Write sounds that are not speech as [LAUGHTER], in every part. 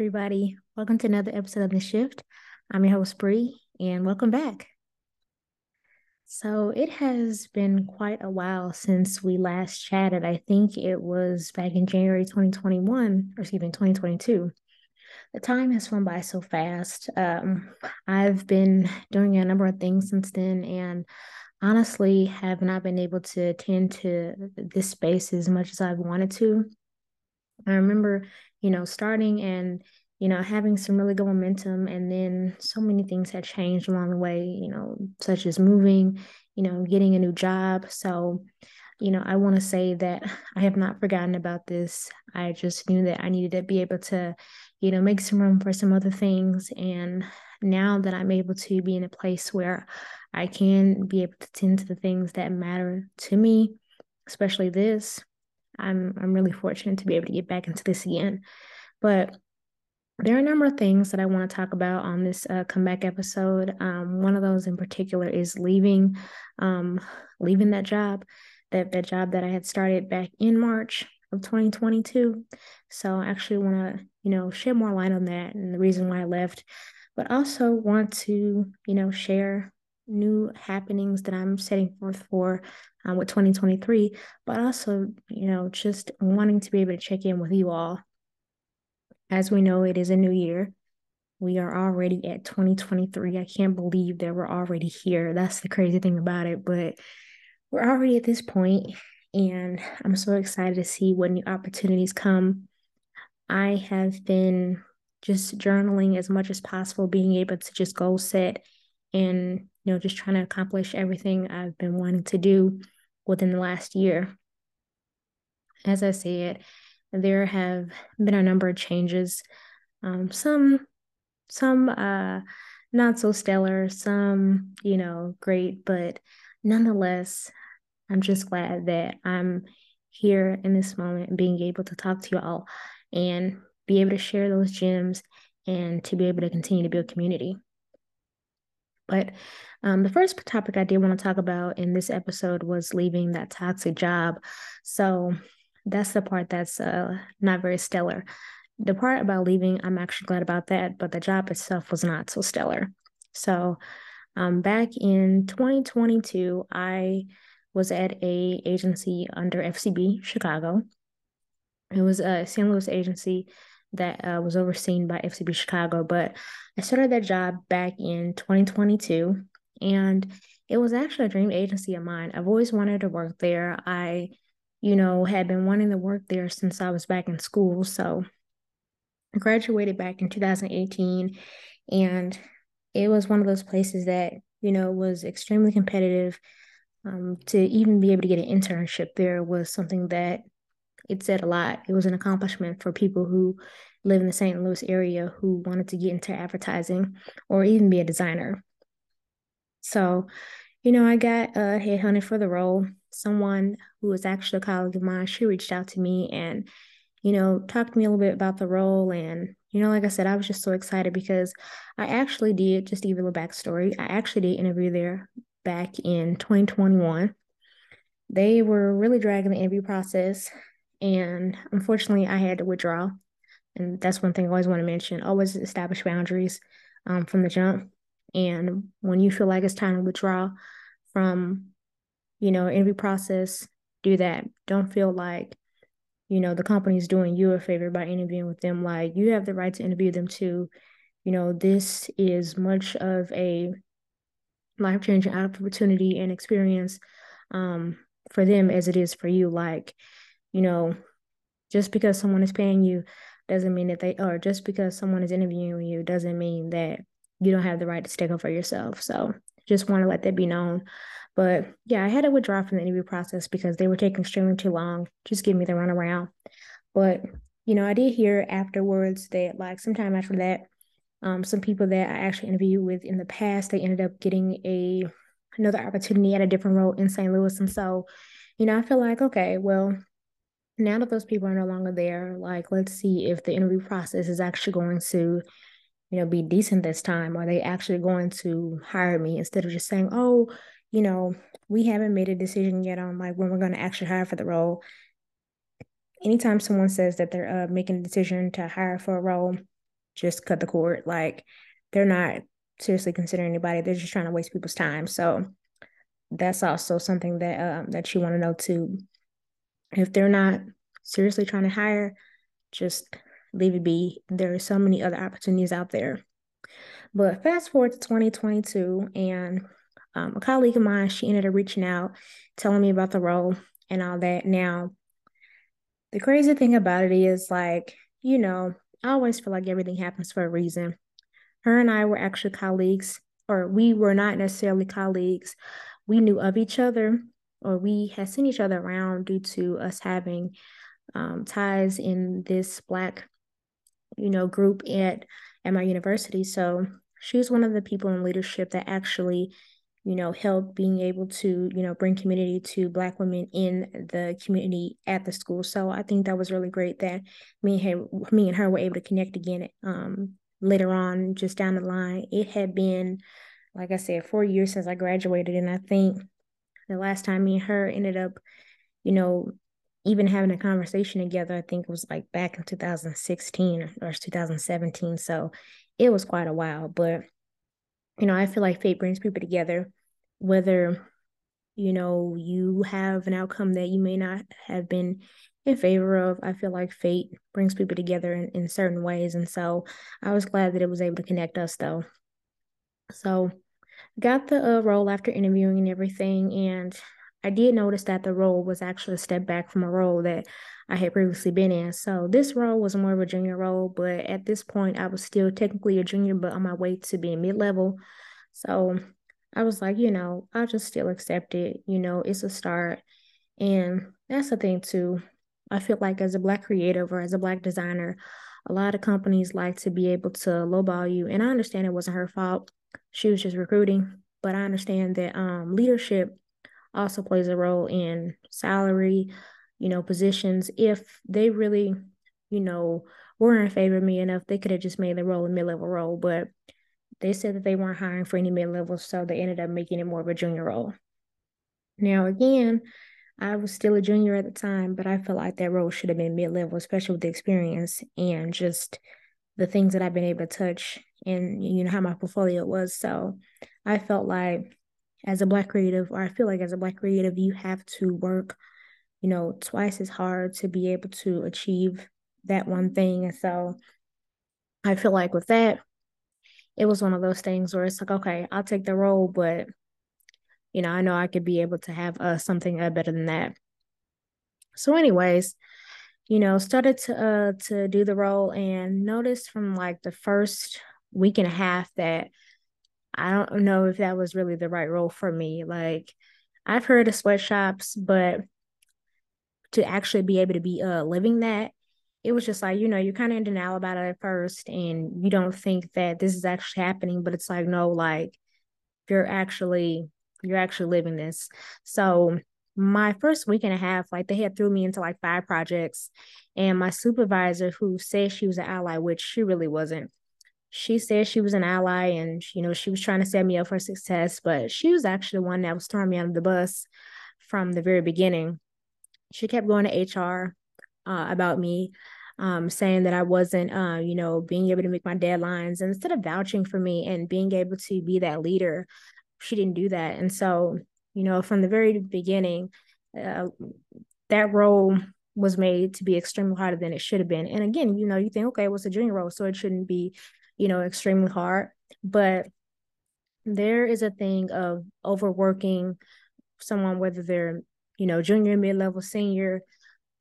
Everybody. Welcome to another episode of The Shift. I'm your host, Bree, and welcome back. So, it has been quite a while since we last chatted. I think it was back in January 2021, or excuse me, 2022. The time has flown by so fast. Um, I've been doing a number of things since then, and honestly, have not been able to attend to this space as much as I've wanted to. I remember you know, starting and, you know, having some really good momentum. And then so many things had changed along the way, you know, such as moving, you know, getting a new job. So, you know, I want to say that [SIGHS] I have not forgotten about this. I just knew that I needed to be able to, you know, make some room for some other things. And now that I'm able to be in a place where I can be able to tend to the things that matter to me, especially this, I'm I'm really fortunate to be able to get back into this again. But there are a number of things that I want to talk about on this uh, comeback episode. Um, one of those in particular is leaving, um, leaving that job, that that job that I had started back in March of 2022. So I actually want to, you know, shed more light on that and the reason why I left, but also want to, you know, share new happenings that I'm setting forth for um, with 2023, but also, you know, just wanting to be able to check in with you all. As we know, it is a new year. We are already at 2023. I can't believe that we're already here. That's the crazy thing about it, but we're already at this point, and I'm so excited to see what new opportunities come. I have been just journaling as much as possible, being able to just goal set and you know just trying to accomplish everything I've been wanting to do within the last year. As I said, there have been a number of changes. Um, some some uh not so stellar, some, you know, great, but nonetheless, I'm just glad that I'm here in this moment being able to talk to y'all and be able to share those gems and to be able to continue to build community. But um, the first topic I did want to talk about in this episode was leaving that toxic job. So that's the part that's uh, not very stellar. The part about leaving, I'm actually glad about that, but the job itself was not so stellar. So um, back in 2022, I was at a agency under FCB Chicago. It was a St. Louis agency that uh, was overseen by FCB Chicago. But I started that job back in 2022, and it was actually a dream agency of mine. I've always wanted to work there. I, you know, had been wanting to work there since I was back in school. So I graduated back in 2018, and it was one of those places that, you know, was extremely competitive. Um, to even be able to get an internship there was something that it said a lot. It was an accomplishment for people who live in the St. Louis area who wanted to get into advertising or even be a designer. So, you know, I got uh, headhunted for the role. Someone who was actually a colleague of mine, she reached out to me and, you know, talked to me a little bit about the role. And, you know, like I said, I was just so excited because I actually did, just to give you a little backstory, I actually did interview there back in 2021. They were really dragging the interview process. And unfortunately, I had to withdraw. And that's one thing I always want to mention always establish boundaries um, from the jump. And when you feel like it's time to withdraw from, you know, interview process, do that. Don't feel like, you know, the company's doing you a favor by interviewing with them. Like you have the right to interview them too. You know, this is much of a life changing opportunity and experience um, for them as it is for you. Like, you know, just because someone is paying you doesn't mean that they or just because someone is interviewing you doesn't mean that you don't have the right to stick up for yourself. So just want to let that be known. But yeah, I had to withdraw from the interview process because they were taking extremely too long. Just give me the runaround. But you know, I did hear afterwards that like sometime after that, um, some people that I actually interviewed with in the past, they ended up getting a another opportunity at a different role in St. Louis. And so, you know, I feel like, okay, well, now that those people are no longer there, like let's see if the interview process is actually going to, you know, be decent this time. Are they actually going to hire me instead of just saying, oh, you know, we haven't made a decision yet on like when we're going to actually hire for the role. anytime someone says that they're uh, making a decision to hire for a role, just cut the cord. Like they're not seriously considering anybody. They're just trying to waste people's time. So that's also something that um, that you want to know too. If they're not seriously trying to hire, just leave it be. There are so many other opportunities out there. But fast forward to 2022, and um, a colleague of mine, she ended up reaching out, telling me about the role and all that. Now, the crazy thing about it is, like, you know, I always feel like everything happens for a reason. Her and I were actually colleagues, or we were not necessarily colleagues. We knew of each other, or we had seen each other around due to us having um, ties in this Black, you know, group at at my university. So she was one of the people in leadership that actually you know, help being able to, you know, bring community to Black women in the community at the school. So I think that was really great that me and her, me and her were able to connect again um, later on, just down the line. It had been, like I said, four years since I graduated. And I think the last time me and her ended up, you know, even having a conversation together, I think it was like back in 2016 or 2017. So it was quite a while. But you know, I feel like fate brings people together, whether, you know, you have an outcome that you may not have been in favor of. I feel like fate brings people together in, in certain ways. And so I was glad that it was able to connect us though. So got the uh, role after interviewing and everything. And I did notice that the role was actually a step back from a role that I had previously been in. So this role was more of a junior role, but at this point, I was still technically a junior, but on my way to being mid level. So I was like, you know, I'll just still accept it. You know, it's a start. And that's the thing, too. I feel like as a Black creative or as a Black designer, a lot of companies like to be able to lowball you. And I understand it wasn't her fault. She was just recruiting. But I understand that um, leadership also plays a role in salary, you know, positions. If they really, you know, were in favor of me enough, they could have just made the role a mid level role. But they said that they weren't hiring for any mid level, so they ended up making it more of a junior role. Now, again, I was still a junior at the time, but I felt like that role should have been mid level, especially with the experience and just the things that I've been able to touch and you know how my portfolio was. So I felt like as a black creative, or I feel like as a black creative, you have to work you know, twice as hard to be able to achieve that one thing. And so I feel like with that, it was one of those things where it's like, okay, I'll take the role, but you know, I know I could be able to have uh, something uh, better than that. So, anyways, you know, started to uh to do the role and noticed from like the first week and a half that I don't know if that was really the right role for me. Like I've heard of sweatshops, but to actually be able to be uh living that it was just like you know you're kind of in denial about it at first and you don't think that this is actually happening but it's like no like you're actually you're actually living this so my first week and a half like they had threw me into like five projects and my supervisor who said she was an ally which she really wasn't she said she was an ally and you know she was trying to set me up for success but she was actually the one that was throwing me under the bus from the very beginning she kept going to HR uh, about me, um, saying that I wasn't, uh, you know, being able to make my deadlines. And instead of vouching for me and being able to be that leader, she didn't do that. And so, you know, from the very beginning, uh, that role was made to be extremely harder than it should have been. And again, you know, you think, okay, was a junior role, so it shouldn't be, you know, extremely hard. But there is a thing of overworking someone, whether they're you know, junior, mid level, senior,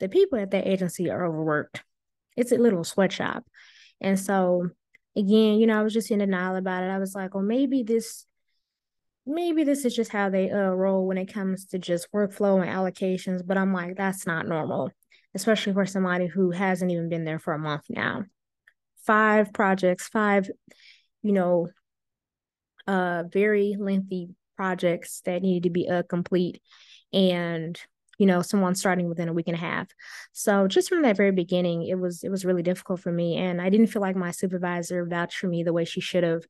the people at that agency are overworked. It's a little sweatshop. And so, again, you know, I was just in denial about it. I was like, well, maybe this, maybe this is just how they uh, roll when it comes to just workflow and allocations. But I'm like, that's not normal, especially for somebody who hasn't even been there for a month now. Five projects, five, you know, uh, very lengthy projects that needed to be uh, complete and you know someone starting within a week and a half so just from that very beginning it was it was really difficult for me and i didn't feel like my supervisor vouched for me the way she should have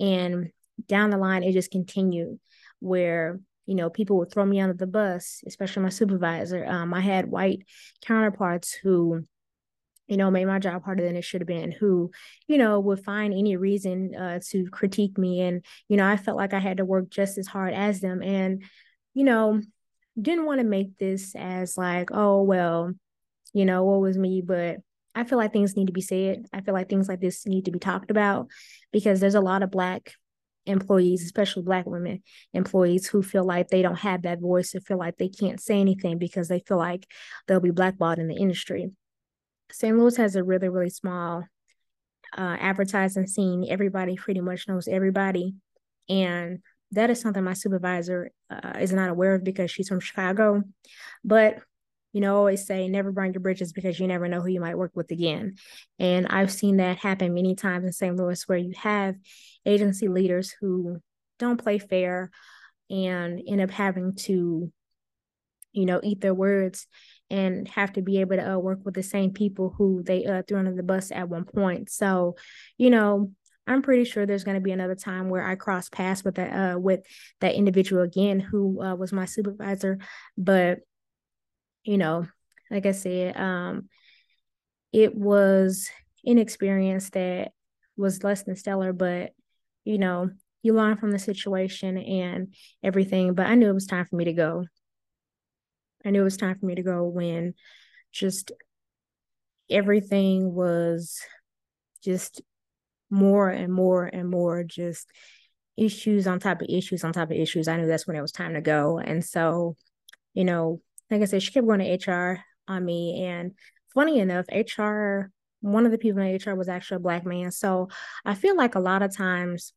and down the line it just continued where you know, people would throw me under the bus, especially my supervisor. Um, I had white counterparts who, you know, made my job harder than it should have been, who, you know, would find any reason uh, to critique me. And, you know, I felt like I had to work just as hard as them. And, you know, didn't want to make this as like, oh, well, you know, what was me? But I feel like things need to be said. I feel like things like this need to be talked about because there's a lot of Black employees, especially Black women employees, who feel like they don't have that voice or feel like they can't say anything because they feel like they'll be blackballed in the industry. St. Louis has a really, really small uh, advertising scene. Everybody pretty much knows everybody. And that is something my supervisor uh, is not aware of because she's from Chicago. But you know, always say never burn your bridges because you never know who you might work with again. And I've seen that happen many times in St. Louis where you have agency leaders who don't play fair and end up having to, you know, eat their words and have to be able to uh, work with the same people who they uh, threw under the bus at one point. So, you know, I'm pretty sure there's going to be another time where I cross paths with that uh, with that individual again who uh, was my supervisor. But you know, like I said, um, it was an experience that was less than stellar, but you know, you learn from the situation and everything. But I knew it was time for me to go. I knew it was time for me to go when just everything was just more and more and more just issues on top of issues on top of issues. I knew that's when it was time to go. And so, you know, like I said, she kept going to HR on me. And funny enough, HR, one of the people in HR was actually a black man. So I feel like a lot of times,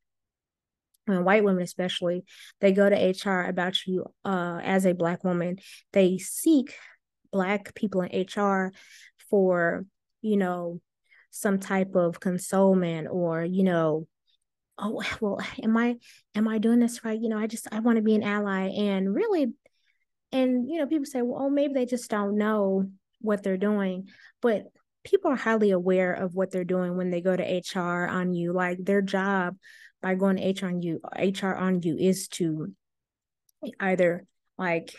when white women especially, they go to HR about you uh, as a black woman. They seek black people in HR for, you know, some type of consolement or, you know, oh well am i am i doing this right you know i just i want to be an ally and really and you know people say well oh maybe they just don't know what they're doing. But people are highly aware of what they're doing when they go to hr on you. Like their job by going to hr on you hr on you is to either like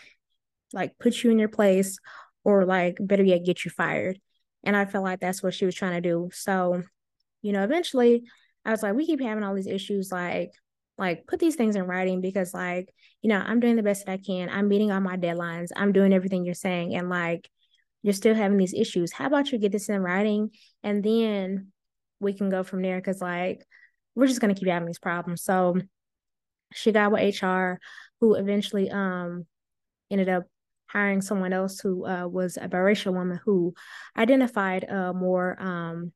like put you in your place or like better yet get you fired. And i felt like that's what she was trying to do. So you know eventually i was like we keep having all these issues like like put these things in writing because like you know i'm doing the best that i can. I'm meeting all my deadlines. I'm doing everything you're saying and like you're still having these issues. How about you get this in writing and then we can go from there because like we're just going to keep having these problems. So she got with hr who eventually um ended up hiring someone else who uh, was a biracial woman who identified uh, more um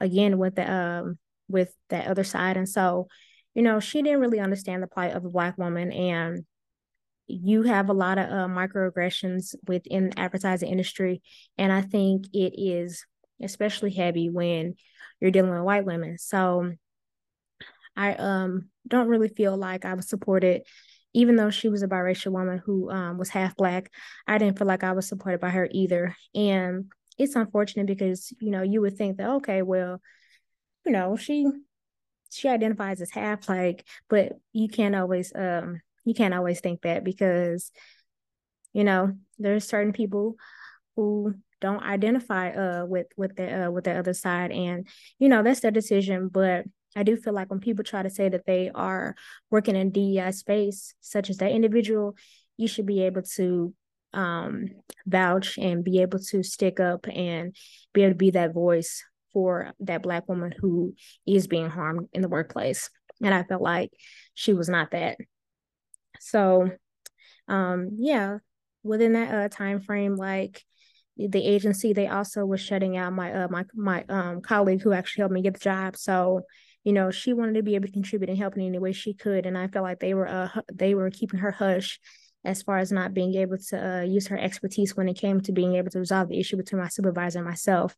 again with the um with that other side. And so you know, she didn't really understand the plight of a black woman and you have a lot of uh, microaggressions within the advertising industry and i think it is especially heavy when you're dealing with white women. So i um don't really feel like i was supported even though she was a biracial woman who um, was half black i didn't feel like i was supported by her either. And it's unfortunate because you know you would think that okay well you know she she identifies as half like but you can't always um you can't always think that because you know there's certain people who don't identify uh with with the uh with the other side. And you know that's their decision. But I do feel like when people try to say that they are working in DEI space, such as that individual, you should be able to um, vouch and be able to stick up and be able to be that voice for that black woman who is being harmed in the workplace. And i felt like she was not that. So um yeah within that uh, time frame like the agency they also was shutting out my uh my my um colleague who actually helped me get the job. So you know she wanted to be able to contribute and help in any way she could. And i felt like they were uh they were keeping her hush as far as not being able to uh, use her expertise when it came to being able to resolve the issue between my supervisor and myself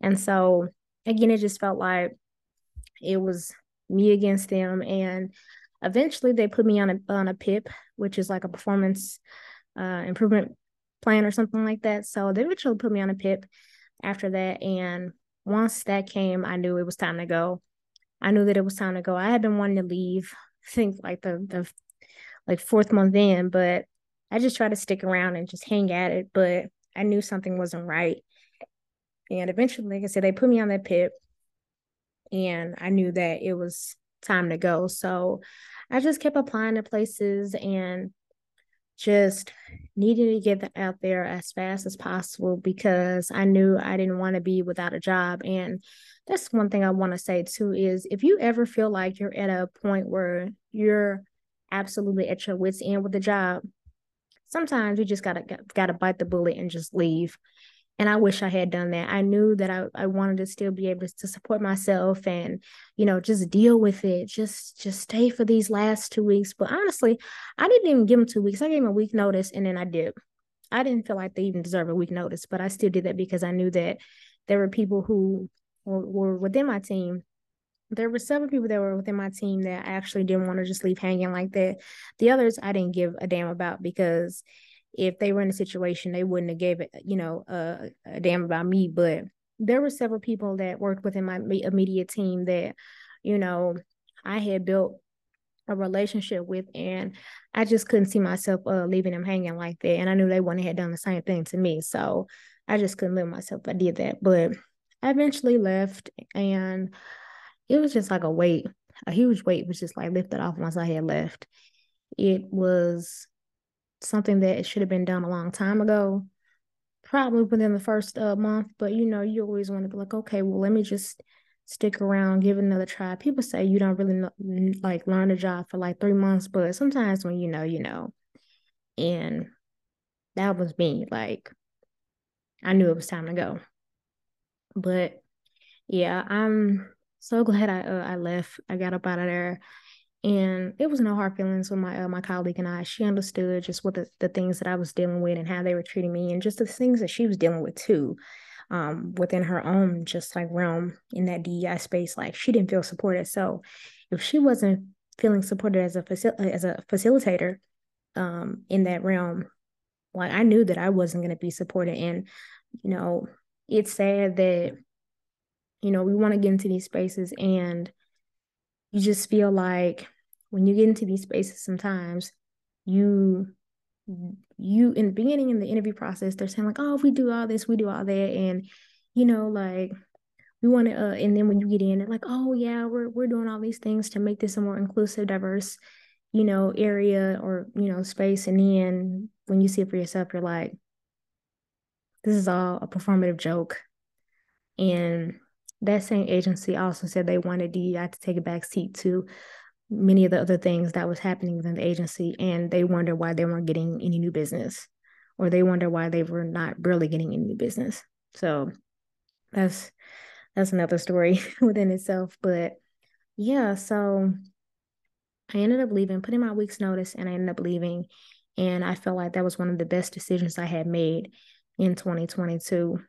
and so again, it just felt like it was me against them. And eventually they put me on a on a PIP, which is like a performance uh, improvement plan or something like that. So they eventually put me on a PIP after that. And once that came, I knew it was time to go. I knew that it was time to go. I had been wanting to leave. Think like the the like fourth month in, but I just tried to stick around and just hang at it. But I knew something wasn't right. And eventually, like I said, they put me on that PIP and I knew that it was time to go. So I just kept applying to places and just needed to get out there as fast as possible because I knew I didn't want to be without a job. And that's one thing I want to say too is if you ever feel like you're at a point where you're absolutely at your wits end with the job, sometimes you just gotta gotta bite the bullet and just leave and I wish I had done that. I knew that I, I wanted to still be able to support myself and, you know, just deal with it. Just just stay for these last two weeks. But honestly, I didn't even give them two weeks. I gave them a week notice and then I did. I didn't feel like they even deserve a week notice, but I still did that because I knew that there were people who were, were within my team there were several people that were within my team that I actually didn't want to just leave hanging like that. The others I didn't give a damn about because if they were in a situation, they wouldn't have gave it, you know, a, damn about me. But there were several people that worked within my immediate team that, you know, I had built a relationship with, and I just couldn't see myself uh, leaving them hanging like that. And I knew they wouldn't have done the same thing to me, so I just couldn't live myself. I did that, but I eventually left, and it was just like a weight, a huge weight was just like lifted off once I had left. It was something that should have been done a long time ago, probably within the first uh, month. But you know, you always want to be like, okay, well, let me just stick around, give it another try. People say you don't really know, like learn a job for like three months, but sometimes when you know, you know. And that was me. Like, I knew it was time to go. But yeah, I'm so glad I uh, I left. I got up out of there and it was no hard feelings with my uh, my colleague and I. She understood just what the, the things that I was dealing with and how they were treating me, and just the things that she was dealing with too, um, within her own just like realm in that DEI space. Like she didn't feel supported. So if she wasn't feeling supported as a facil- as a facilitator, um, in that realm, like I knew that I wasn't going to be supported. And you know, it's sad that you know we want to get into these spaces and you just feel like when you get into these spaces sometimes you you in the beginning in the interview process they're saying like oh if we do all this we do all that and you know like we want to uh, and then when you get in like oh yeah we're we're doing all these things to make this a more inclusive diverse you know area or you know space and then when you see it for yourself you're like this is all a performative joke and that same agency also said they wanted DEI to take a back seat to many of the other things that was happening within the agency, and they wonder why they weren't getting any new business, or they wonder why they were not really getting any new business. So that's that's another story [LAUGHS] within itself. But yeah, so I ended up leaving, putting my week's notice, and I ended up leaving. And I felt like that was one of the best decisions I had made in 2022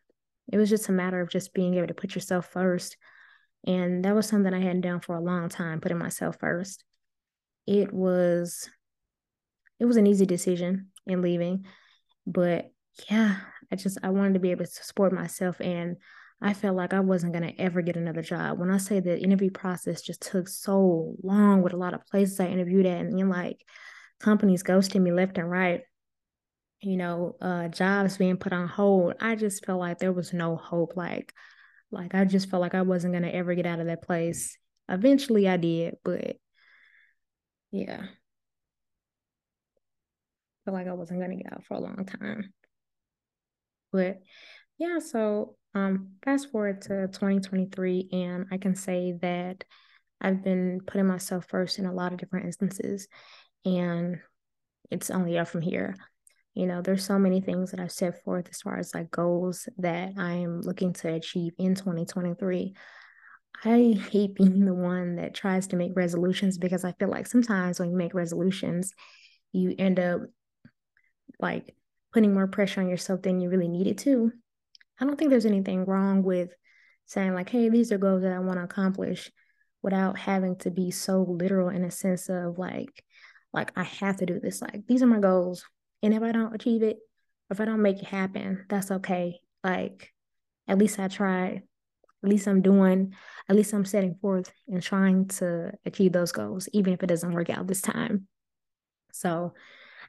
it was just a matter of just being able to put yourself first. And that was something I hadn't done for a long time, putting myself first. It was it was an easy decision in leaving, but yeah, I just I wanted to be able to support myself and I felt like I wasn't going to ever get another job. When I say the interview process just took so long with a lot of places I interviewed at and then like companies ghosting me left and right you know, uh, jobs being put on hold, I just felt like there was no hope. Like, like I just felt like I wasn't gonna ever get out of that place. Eventually, I did, but yeah, felt like I wasn't gonna get out for a long time. But yeah, so um, fast forward to 2023, and I can say that I've been putting myself first in a lot of different instances, and it's only up from here you know there's so many things that i've set forth as far as like goals that i am looking to achieve in 2023 i hate [LAUGHS] being the one that tries to make resolutions because i feel like sometimes when you make resolutions you end up like putting more pressure on yourself than you really needed to. I don't think there's anything wrong with saying like hey these are goals that i want to accomplish without having to be so literal in a sense of like like i have to do this. Like these are my goals and if I don't achieve it, if I don't make it happen, that's okay. Like, at least I tried. At least I'm doing, at least I'm setting forth and trying to achieve those goals, even if it doesn't work out this time. So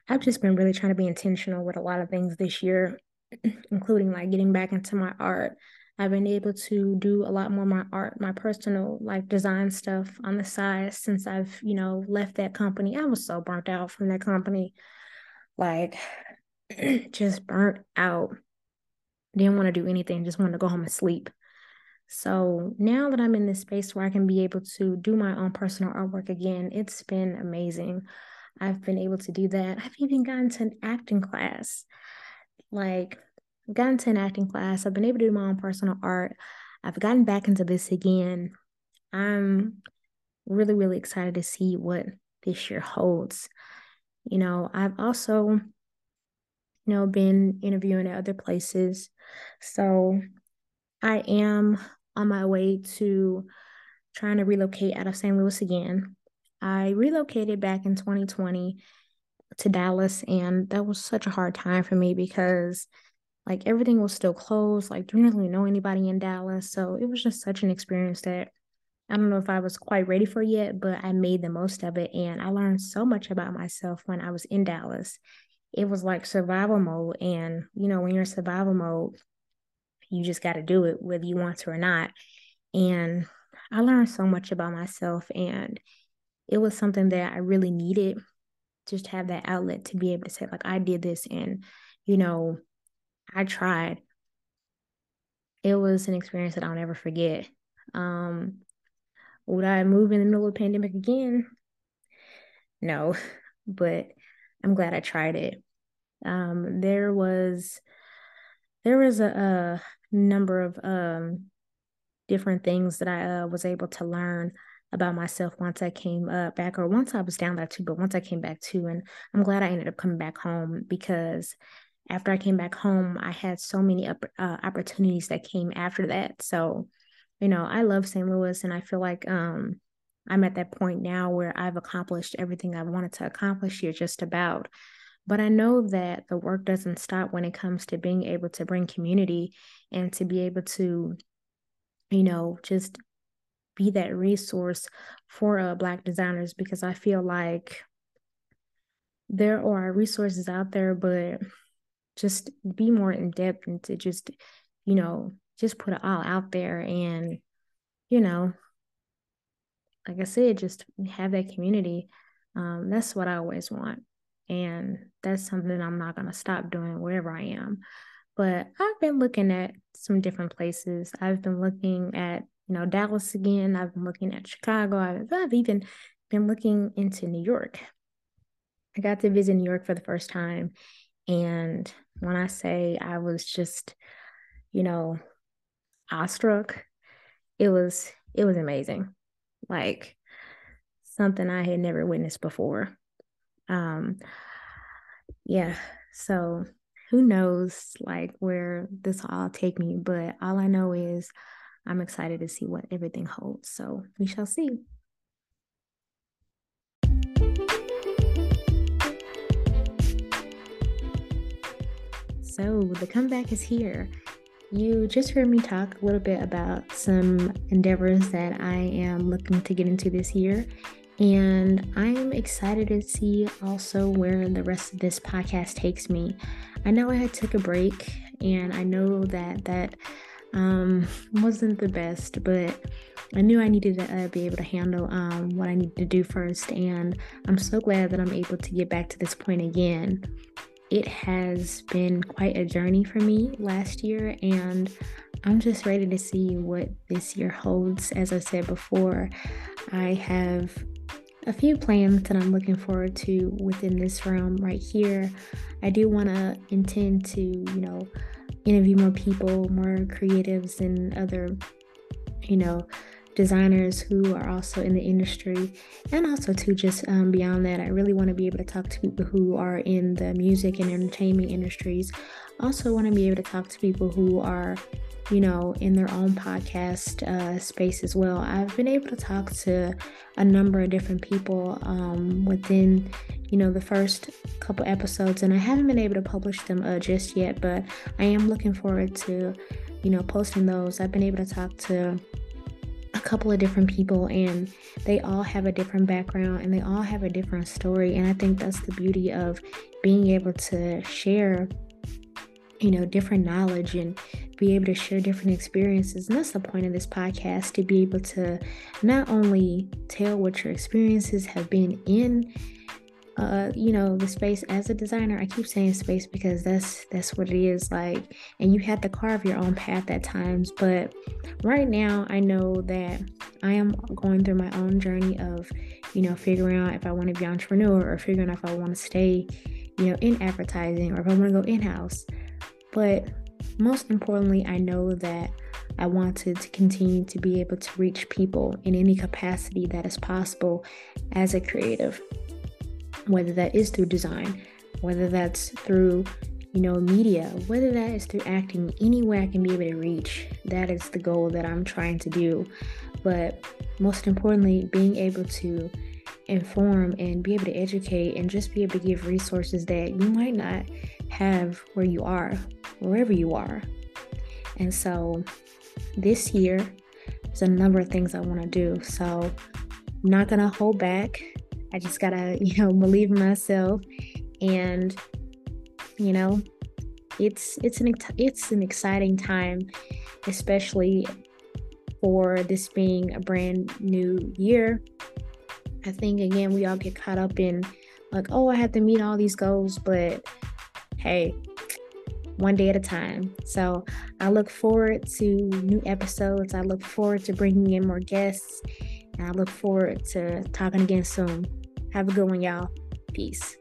I've just been really trying to be intentional with a lot of things this year, [CLEARS THROAT] including like getting back into my art. I've been able to do a lot more my art, my personal like design stuff on the side since I've, you know, left that company. I was so burnt out from that company. Like [CLEARS THROAT] just burnt out. Didn't want to do anything, just wanted to go home and sleep. So now that I'm in this space where I can be able to do my own personal artwork again, it's been amazing. I've been able to do that. I've even gotten to an acting class. Like, gotten to an acting class. I've been able to do my own personal art. I've gotten back into this again. I'm really, really excited to see what this year holds. You know, I've also, you know, been interviewing at other places. So I am on my way to trying to relocate out of St. Louis again. I relocated back in 2020 to Dallas, and that was such a hard time for me because like everything was still closed. Like, didn't really know anybody in Dallas. So it was just such an experience that I don't know if I was quite ready for yet, but I made the most of it. And I learned so much about myself when I was in Dallas. It was like survival mode. And, you know, when you're in survival mode, you just got to do it whether you want to or not. And I learned so much about myself. And it was something that I really needed just have that outlet to be able to say, like, I did this and, you know, I tried. It was an experience that I'll never forget. Um, would I move in the middle of the pandemic again? No, [LAUGHS] but I'm glad I tried it. Um, there was there was a, a number of um, different things that I uh, was able to learn about myself once I came uh, back, or once I was down there too, but once I came back too. And I'm glad I ended up coming back home because after I came back home, I had so many uh, opportunities that came after that. So, you know, I love St. Louis, and I feel like um, I'm at that point now where I've accomplished everything I wanted to accomplish here, just about. But I know that the work doesn't stop when it comes to being able to bring community and to be able to, you know, just be that resource for uh, Black designers because I feel like there are resources out there, but just be more in depth and to just, you know, just put it all out there and, you know, like I said, just have that community. Um, that's what I always want. And that's something I'm not going to stop doing wherever I am. But I've been looking at some different places. I've been looking at, you know, Dallas again. I've been looking at Chicago. I've, I've even been looking into New York. I got to visit New York for the first time. And when I say I was just, you know, awestruck, it was it was amazing. Like something I had never witnessed before. Um yeah, so who knows like where this all take me, but all I know is I'm excited to see what everything holds. So we shall see. So the comeback is here. You just heard me talk a little bit about some endeavors that I am looking to get into this year. And I'm excited to see also where the rest of this podcast takes me. I know I took a break and I know that that um, wasn't the best, but I knew I needed to uh, be able to handle um, what I needed to do first. And I'm so glad that I'm able to get back to this point again it has been quite a journey for me last year, and I'm just ready to see what this year holds. As I said before, I have a few plans that I'm looking forward to within this realm right here. I do want to intend to, you know, interview more people, more creatives, and other, you know, designers who are also in the industry and also to just um, beyond that i really want to be able to talk to people who are in the music and entertainment industries. Also want to be able to talk to people who are you know in their own podcast uh, space as well. I've been able to talk to a number of different people um, within you know the first couple episodes and i haven't been able to publish them uh, just yet but i am looking forward to you know posting those. I've been able to talk to couple of different people and they all have a different background and they all have a different story and i think that's the beauty of being able to share you know different knowledge and be able to share different experiences. And that's the point of this podcast to be able to not only tell what your experiences have been in uh you know the space as a designer i keep saying space because that's that's what it is like and you have to carve your own path at times but right now i know that i am going through my own journey of you know figuring out if i want to be an entrepreneur or figuring out if i want to stay you know in advertising or if i want to go in-house. But most importantly i know that I wanted to continue to be able to reach people in any capacity that is possible as a creative whether that is through design, whether that's through, you know, media, whether that is through acting, anywhere I can be able to reach. That is the goal that I'm trying to do. But most importantly, being able to inform and be able to educate and just be able to give resources that you might not have where you are, wherever you are. And so this year, there's a number of things I want to do. So I'm not going to hold back. I just gotta, [LAUGHS] you know, believe in myself, and you know, it's it's an it's an exciting time, especially for this being a brand new year. I think again we all get caught up in like, oh, I have to meet all these goals, but hey, one day at a time. So I look forward to new episodes. I look forward to bringing in more guests. And I look forward to talking again soon. Have a good one, y'all. Peace.